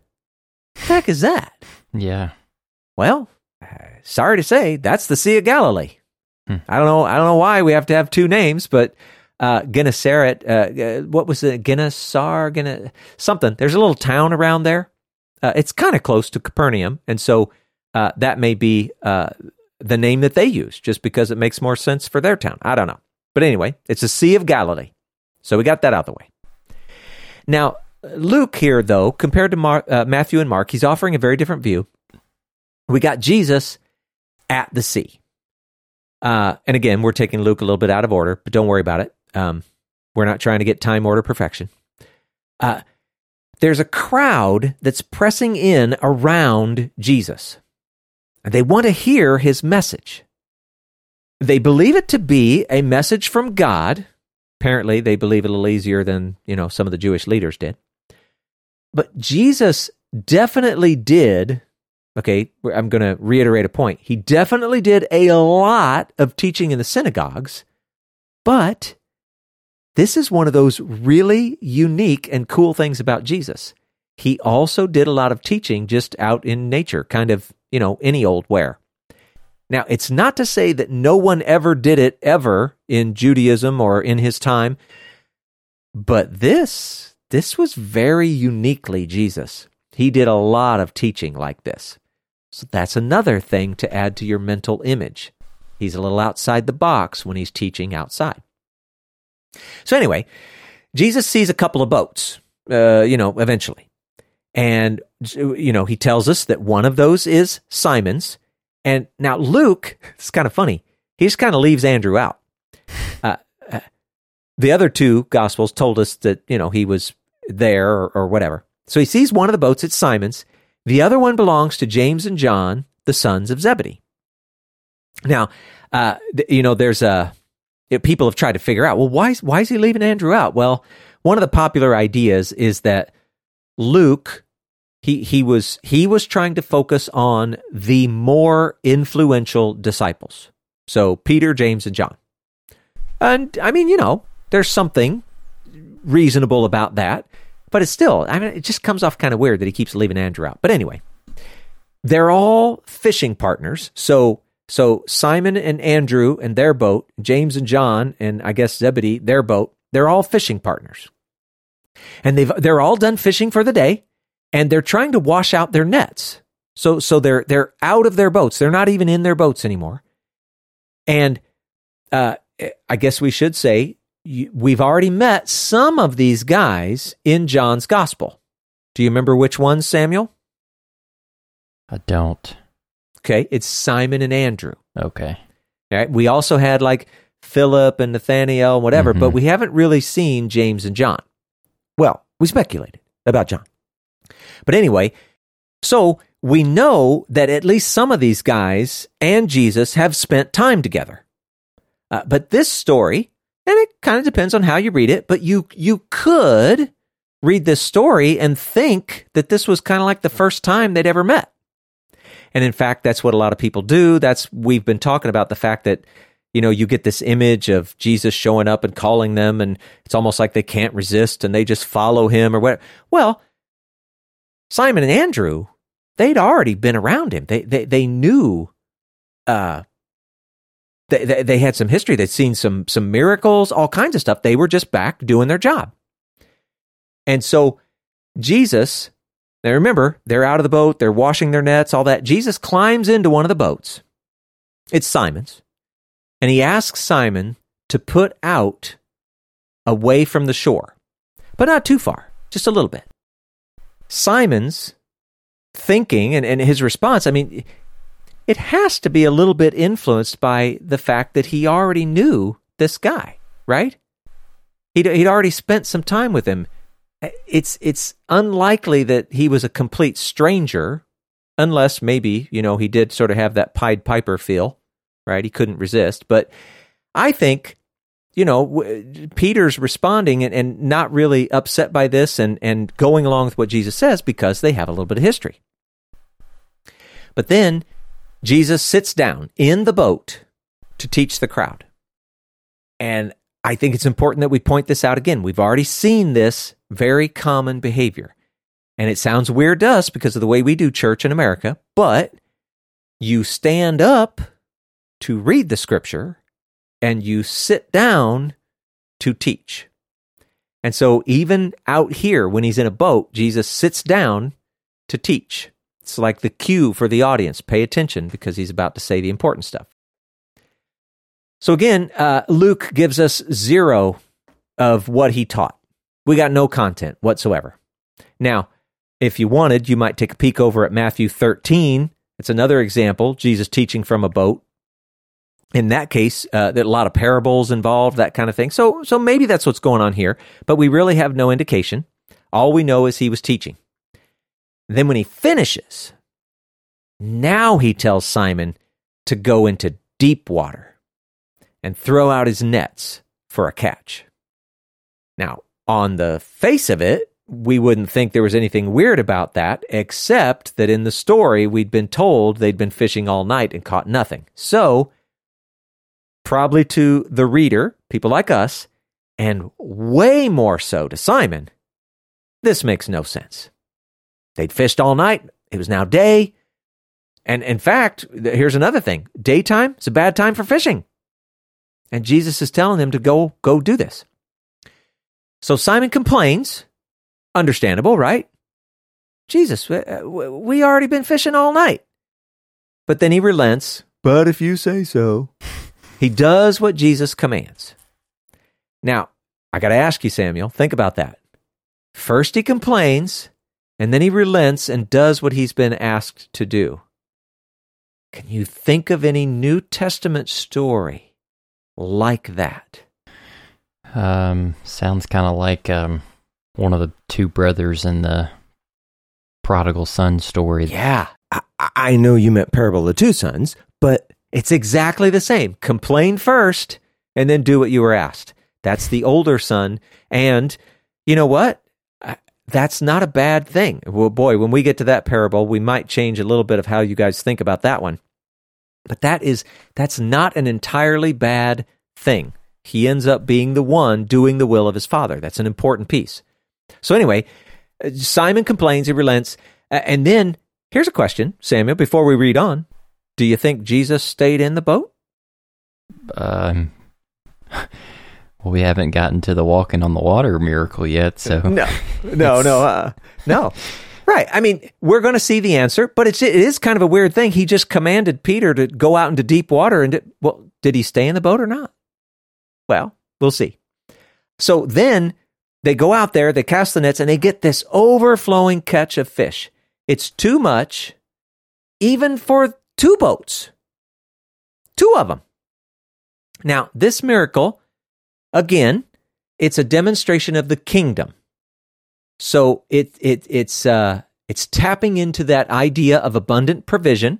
The heck is that? Yeah. Well, uh, sorry to say, that's the Sea of Galilee. Hmm. I don't know. I don't know why we have to have two names, but uh, Gennesaret. Uh, uh, what was it? Gennesar? Genne- something. There's a little town around there. Uh, it's kind of close to Capernaum, and so uh, that may be uh, the name that they use, just because it makes more sense for their town. I don't know, but anyway, it's the Sea of Galilee. So we got that out of the way. Now, Luke here, though, compared to Mar- Matthew and Mark, he's offering a very different view. We got Jesus at the sea. Uh, and again, we're taking Luke a little bit out of order, but don't worry about it. Um, we're not trying to get time order perfection. Uh, there's a crowd that's pressing in around Jesus. They want to hear his message. They believe it to be a message from God. Apparently, they believe it a little easier than, you know, some of the Jewish leaders did. But Jesus definitely did okay, I'm going to reiterate a point. He definitely did a lot of teaching in the synagogues, but this is one of those really unique and cool things about Jesus. He also did a lot of teaching just out in nature, kind of, you know, any old where. Now, it's not to say that no one ever did it ever in Judaism or in his time, but this, this was very uniquely Jesus. He did a lot of teaching like this. So that's another thing to add to your mental image. He's a little outside the box when he's teaching outside. So, anyway, Jesus sees a couple of boats, uh, you know, eventually. And, you know, he tells us that one of those is Simon's. And now Luke, it's kind of funny, he just kind of leaves Andrew out. Uh, uh, the other two gospels told us that, you know, he was there or, or whatever. So he sees one of the boats, it's Simon's. The other one belongs to James and John, the sons of Zebedee. Now, uh, you know, there's a people have tried to figure out. Well, why why is he leaving Andrew out? Well, one of the popular ideas is that Luke he he was he was trying to focus on the more influential disciples. So Peter, James, and John. And I mean, you know, there's something reasonable about that. But it's still, I mean, it just comes off kind of weird that he keeps leaving Andrew out. But anyway, they're all fishing partners. So, so Simon and Andrew and their boat, James and John, and I guess Zebedee, their boat, they're all fishing partners. And they've, they're all done fishing for the day and they're trying to wash out their nets. So, so they're, they're out of their boats. They're not even in their boats anymore. And, uh, I guess we should say we've already met some of these guys in John's gospel. Do you remember which ones, Samuel? I don't. Okay, it's Simon and Andrew. Okay. All right. We also had like Philip and Nathaniel and whatever, mm-hmm. but we haven't really seen James and John. Well, we speculated about John. But anyway, so we know that at least some of these guys and Jesus have spent time together. Uh, but this story, and it kind of depends on how you read it, but you you could read this story and think that this was kind of like the first time they'd ever met. And in fact, that's what a lot of people do. That's we've been talking about the fact that you know, you get this image of Jesus showing up and calling them, and it's almost like they can't resist and they just follow him or whatever. Well, Simon and Andrew, they'd already been around him. They they they knew uh they, they, they had some history. They'd seen some some miracles, all kinds of stuff. They were just back doing their job. And so Jesus, now remember, they're out of the boat, they're washing their nets, all that. Jesus climbs into one of the boats. It's Simon's. And he asks Simon to put out away from the shore, but not too far, just a little bit. Simon's thinking and, and his response, I mean, it has to be a little bit influenced by the fact that he already knew this guy, right? He'd, he'd already spent some time with him. It's, it's unlikely that he was a complete stranger, unless maybe, you know, he did sort of have that Pied Piper feel right? He couldn't resist. But I think, you know, Peter's responding and, and not really upset by this and, and going along with what Jesus says because they have a little bit of history. But then Jesus sits down in the boat to teach the crowd. And I think it's important that we point this out again. We've already seen this very common behavior. And it sounds weird to us because of the way we do church in America, but you stand up to read the scripture and you sit down to teach. And so, even out here, when he's in a boat, Jesus sits down to teach. It's like the cue for the audience. Pay attention because he's about to say the important stuff. So, again, uh, Luke gives us zero of what he taught. We got no content whatsoever. Now, if you wanted, you might take a peek over at Matthew 13. It's another example, Jesus teaching from a boat in that case, uh, there are a lot of parables involved, that kind of thing. So, so maybe that's what's going on here, but we really have no indication. All we know is he was teaching. Then, when he finishes, now he tells Simon to go into deep water and throw out his nets for a catch. Now, on the face of it, we wouldn't think there was anything weird about that, except that in the story, we'd been told they'd been fishing all night and caught nothing. So, probably to the reader, people like us, and way more so to Simon, this makes no sense. They'd fished all night. It was now day. And in fact, here's another thing daytime is a bad time for fishing. And Jesus is telling them to go, go do this. So Simon complains. Understandable, right? Jesus, uh, we already been fishing all night. But then he relents. But if you say so. He does what Jesus commands. Now, I got to ask you, Samuel, think about that. First, he complains, and then he relents and does what he's been asked to do. Can you think of any New Testament story like that? Um, sounds kind of like um, one of the two brothers in the prodigal son story. Yeah, I, I know you meant parable of the two sons, but it's exactly the same. Complain first and then do what you were asked. That's the older son. And you know what? That's not a bad thing. Well, boy, when we get to that parable, we might change a little bit of how you guys think about that one. But that is, that's not an entirely bad thing. He ends up being the one doing the will of his father. That's an important piece. So, anyway, Simon complains, he relents. And then here's a question, Samuel, before we read on. Do you think Jesus stayed in the boat? Um, well, we haven't gotten to the walking on the water miracle yet, so no, no, no, uh, no. Right. I mean, we're going to see the answer, but it's it is kind of a weird thing. He just commanded Peter to go out into deep water, and did, well, did he stay in the boat or not? Well, we'll see. So then they go out there, they cast the nets, and they get this overflowing catch of fish. It's too much, even for two boats, two of them. Now, this miracle, again, it's a demonstration of the kingdom. So it it it's uh It's tapping into that idea of abundant provision,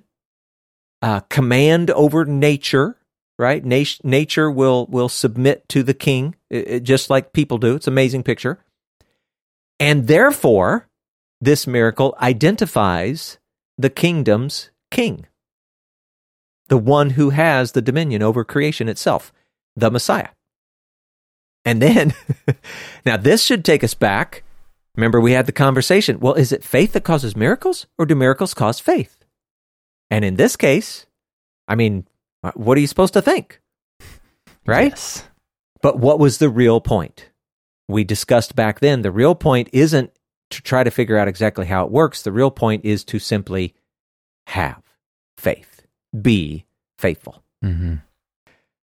uh, command over nature, right? Nat- nature will will submit to the king, it, it, just like people do. It's an amazing picture. And therefore, this miracle identifies the kingdom's king, the one who has the dominion over creation itself, the Messiah. And then, now this should take us back. Remember, we had the conversation. Well, is it faith that causes miracles, or do miracles cause faith? And in this case, I mean, what are you supposed to think? Right? Yes. But what was the real point? We discussed back then the real point isn't to try to figure out exactly how it works. The real point is to simply have faith, be faithful. Mm-hmm.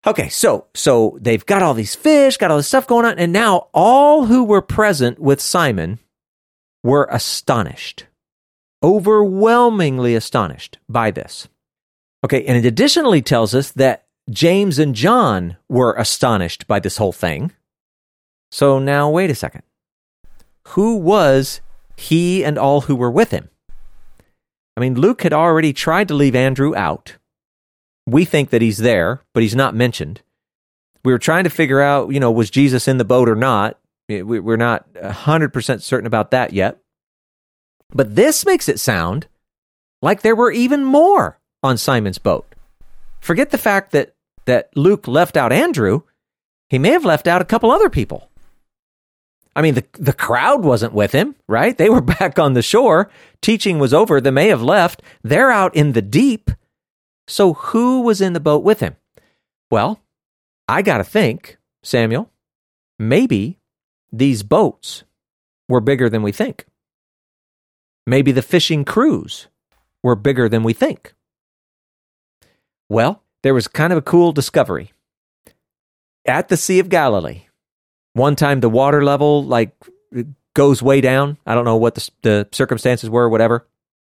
Okay, so so they've got all these fish, got all this stuff going on, and now all who were present with Simon were astonished, overwhelmingly astonished by this. Okay, and it additionally tells us that James and John were astonished by this whole thing. So now, wait a second. Who was he and all who were with him? I mean, Luke had already tried to leave Andrew out. We think that he's there, but he's not mentioned. We were trying to figure out, you know, was Jesus in the boat or not? We're not 100% certain about that yet. But this makes it sound like there were even more on Simon's boat. Forget the fact that, that Luke left out Andrew, he may have left out a couple other people. I mean, the, the crowd wasn't with him, right? They were back on the shore. Teaching was over. They may have left. They're out in the deep. So who was in the boat with him? Well, I got to think, Samuel, maybe these boats were bigger than we think. Maybe the fishing crews were bigger than we think. Well, there was kind of a cool discovery. At the Sea of Galilee, one time the water level like goes way down. I don't know what the, the circumstances were, whatever.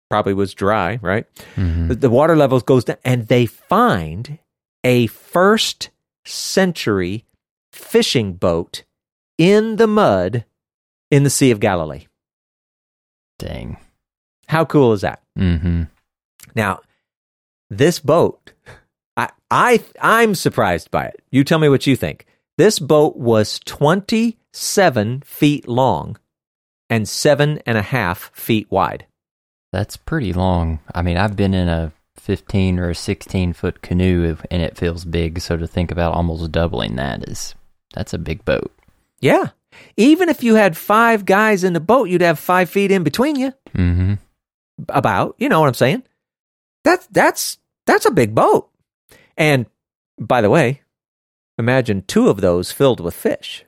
Probably was dry, right? Mm-hmm. The, water levels goes down, and they find a first century fishing boat in the mud in the Sea of Galilee. Dang. How cool is that? Mm-hmm. Now, this boat, I, I I'm surprised by it. You tell me what you think. This boat was 27 feet long and seven and a half feet wide. That's pretty long. I mean, I've been in a 15 or a 16 foot canoe and it feels big. So to think about almost doubling that is, that's a big boat. Yeah. Even if you had five guys in the boat, you'd have five feet in between you. Mm-hmm. About, you know what I'm saying? That's that's that's a big boat. And by the way, imagine two of those filled with fish.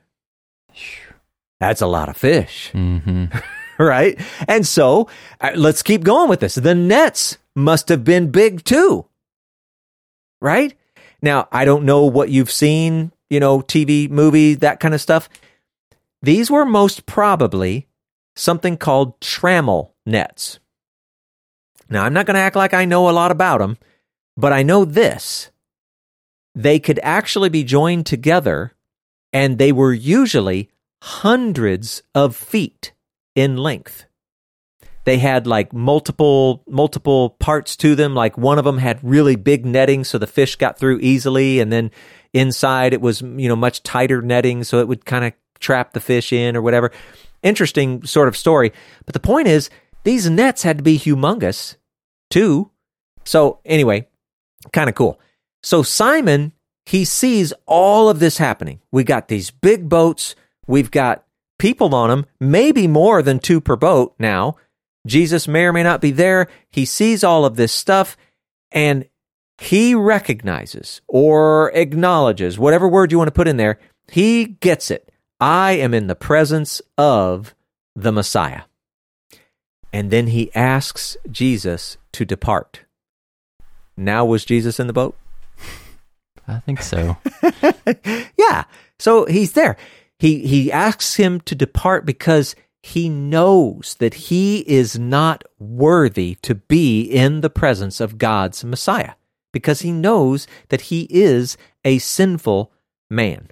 That's a lot of fish, Mm-hmm. right? And so uh, let's keep going with this. The nets must have been big too, right? Now, I don't know what you've seen, you know, TV, movie, that kind of stuff. These were most probably something called trammel nets. Now, I'm not going to act like I know a lot about them, but I know this. They could actually be joined together, and they were usually hundreds of feet in length. They had like multiple multiple parts to them. Like one of them had really big netting, so the fish got through easily, and then inside it was you know much tighter netting, so it would kind of trap the fish in or whatever. Interesting sort of story. But the point is, these nets had to be humongous too. So anyway, kind of cool. So Simon, he sees all of this happening. We got these big boats. We've got people on them, maybe more than two per boat now. Jesus may or may not be there. He sees all of this stuff and he recognizes or acknowledges, whatever word you want to put in there, he gets it. I am in the presence of the Messiah. And then he asks Jesus to depart. Now, was Jesus in the boat? I think so. yeah. So he's there. He he asks him to depart because he knows that he is not worthy to be in the presence of God's Messiah because he knows that he is a sinful man.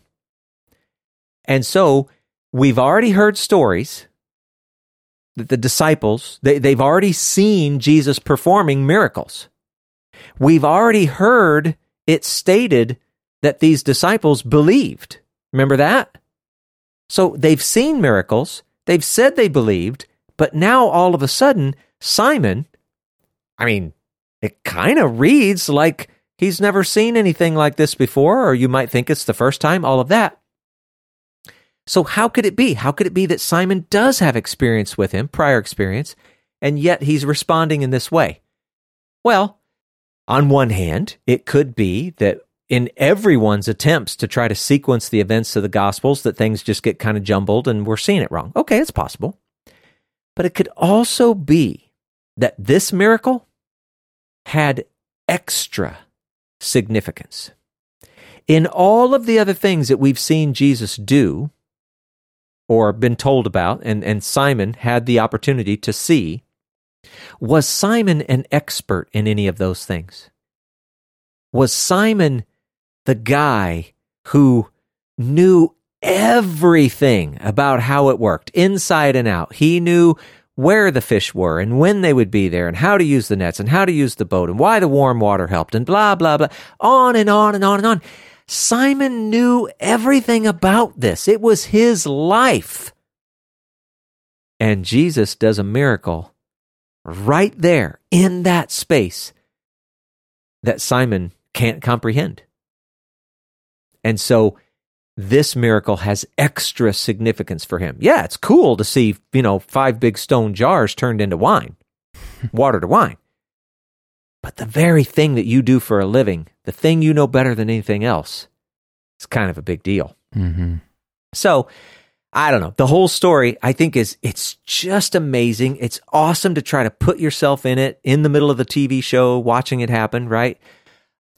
And so we've already heard stories that the disciples, they, they've already seen Jesus performing miracles. We've already heard it stated that these disciples believed. Remember that? So they've seen miracles, they've said they believed, but now all of a sudden, Simon, I mean, it kind of reads like he's never seen anything like this before, or you might think it's the first time, all of that. So, how could it be? How could it be that Simon does have experience with him, prior experience, and yet he's responding in this way? Well, on one hand, it could be that in everyone's attempts to try to sequence the events of the Gospels, that things just get kind of jumbled and we're seeing it wrong. Okay, it's possible. But it could also be that this miracle had extra significance. In all of the other things that we've seen Jesus do, or been told about, and, and Simon had the opportunity to see, was Simon an expert in any of those things? Was Simon the guy who knew everything about how it worked, inside and out? He knew where the fish were and when they would be there and how to use the nets and how to use the boat and why the warm water helped and blah, blah, blah, on and on and on and on. Simon knew everything about this. It was his life. And Jesus does a miracle right there in that space that Simon can't comprehend. And so this miracle has extra significance for him. Yeah, it's cool to see, you know, five big stone jars turned into wine, water to wine. But the very thing that you do for a living, the thing you know better than anything else, is kind of a big deal. Mm-hmm. So, I don't know. The whole story, I think, is it's just amazing. It's awesome to try to put yourself in it in the middle of the TV show, watching it happen, right?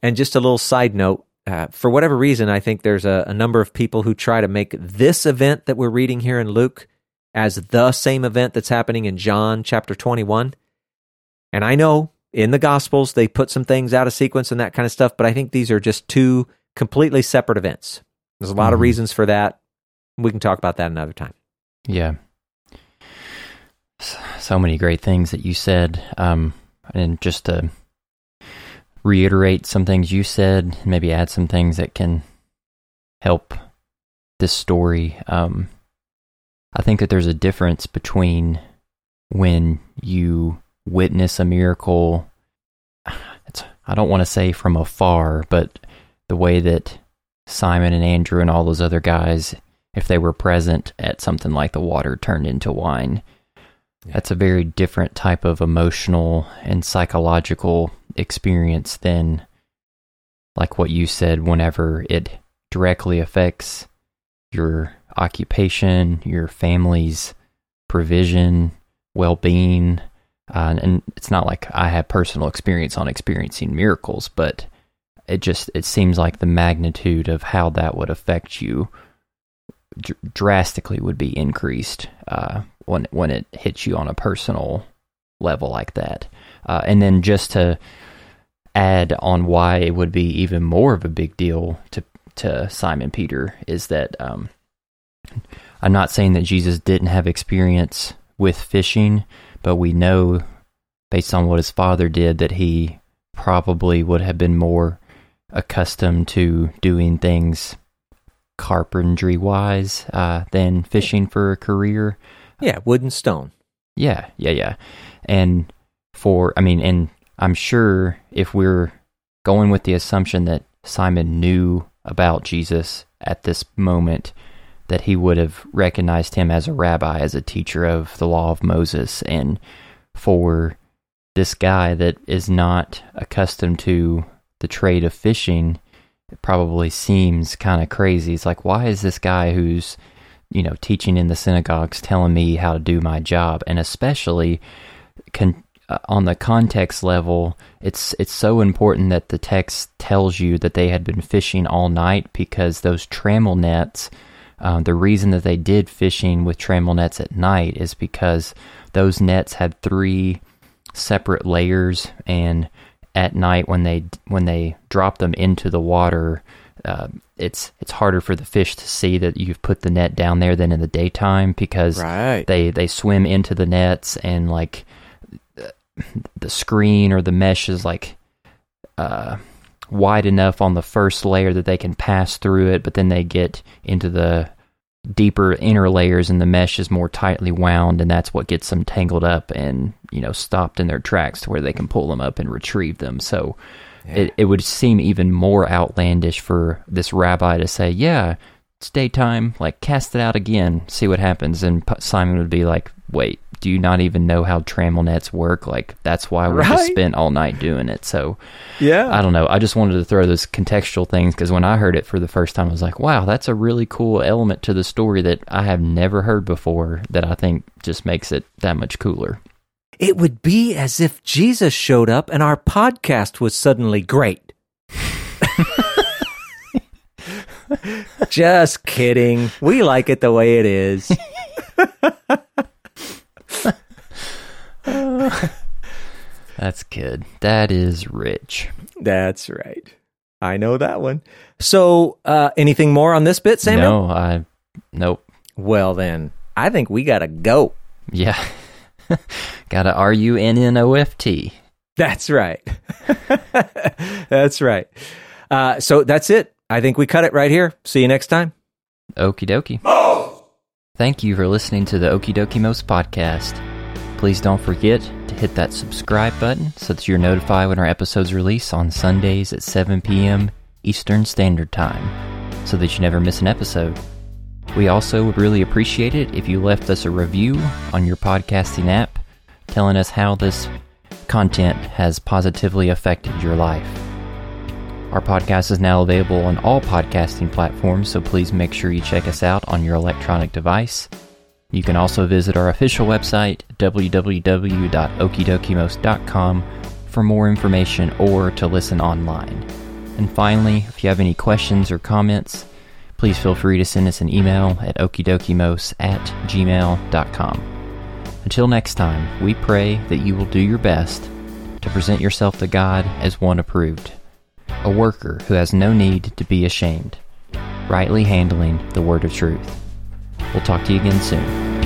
And just a little side note uh, for whatever reason, I think there's a, a number of people who try to make this event that we're reading here in Luke as the same event that's happening in John chapter 21. And I know in the Gospels, they put some things out of sequence and that kind of stuff, but I think these are just two completely separate events. There's a lot mm-hmm. of reasons for that. We can talk about that another time. Yeah. So many great things that you said. Um, and just to reiterate some things you said, maybe add some things that can help this story. Um, I think that there's a difference between when you witness a miracle. It's, I don't want to say from afar, but the way that Simon and Andrew and all those other guys, if they were present at something like the water turned into wine. That's a very different type of emotional and psychological experience than like what you said whenever it directly affects your occupation, your family's provision, well-being, uh, and it's not like I have personal experience on experiencing miracles, but it just it seems like the magnitude of how that would affect you dr- drastically would be increased uh, when when it hits you on a personal level like that. Uh, and then just to add on why it would be even more of a big deal to to Simon Peter is that um, I'm not saying that Jesus didn't have experience with fishing, but we know based on what his father did that he probably would have been more accustomed to doing things carpentry wise uh, than fishing for a career. Yeah, wood and stone. Yeah, yeah, yeah. And for, I mean, and I'm sure if we're going with the assumption that Simon knew about Jesus at this moment, that he would have recognized him as a rabbi, as a teacher of the law of Moses. And for this guy that is not accustomed to the trade of fishing, it probably seems kind of crazy. It's like, why is this guy who's, you know, teaching in the synagogues telling me how to do my job? And especially con- uh, on the context level, it's it's so important that the text tells you that they had been fishing all night because those trammel nets. Um, the reason that they did fishing with trammel nets at night is because those nets had three separate layers, and at night when they when they drop them into the water, uh, it's it's harder for the fish to see that you've put the net down there than in the daytime because Right. they they swim into the nets and like the screen or the mesh is like uh, wide enough on the first layer that they can pass through it, but then they get into the deeper inner layers and the mesh is more tightly wound and that's what gets them tangled up and you know stopped in their tracks to where they can pull them up and retrieve them so it, it would seem even more outlandish for this rabbi to say yeah it's daytime like cast it out again see what happens and simon would be like wait do you not even know how trammel nets work like that's why we just spent all night doing it so Yeah. I don't know. I just wanted to throw those contextual things because when I heard it for the first time, I was like, wow, that's a really cool element to the story that I have never heard before that I think just makes it that much cooler. It would be as if Jesus showed up and our podcast was suddenly great. Just kidding. We like it the way it is. That's good. That is rich. That's right. I know that one. So, uh, anything more on this bit, Samuel? No, I, nope. Well, then, I think we got to go. Yeah. Got a R U N N O F T. That's right. that's right. Uh, so, that's it. I think we cut it right here. See you next time. Okie dokie. Thank you for listening to the Okie Dokie Most podcast. Please don't forget to hit that subscribe button so that you're notified when our episodes release on Sundays at 7 p.m. Eastern Standard Time so that you never miss an episode. We also would really appreciate it if you left us a review on your podcasting app telling us how this content has positively affected your life. Our podcast is now available on all podcasting platforms, so please make sure you check us out on your electronic device. You can also visit our official website, www.okidokimos.com, for more information or to listen online. And finally, if you have any questions or comments, please feel free to send us an email at okidokimos at gmail.com. Until next time, we pray that you will do your best to present yourself to God as one approved a worker who has no need to be ashamed, rightly handling the word of truth. We'll talk to you again soon.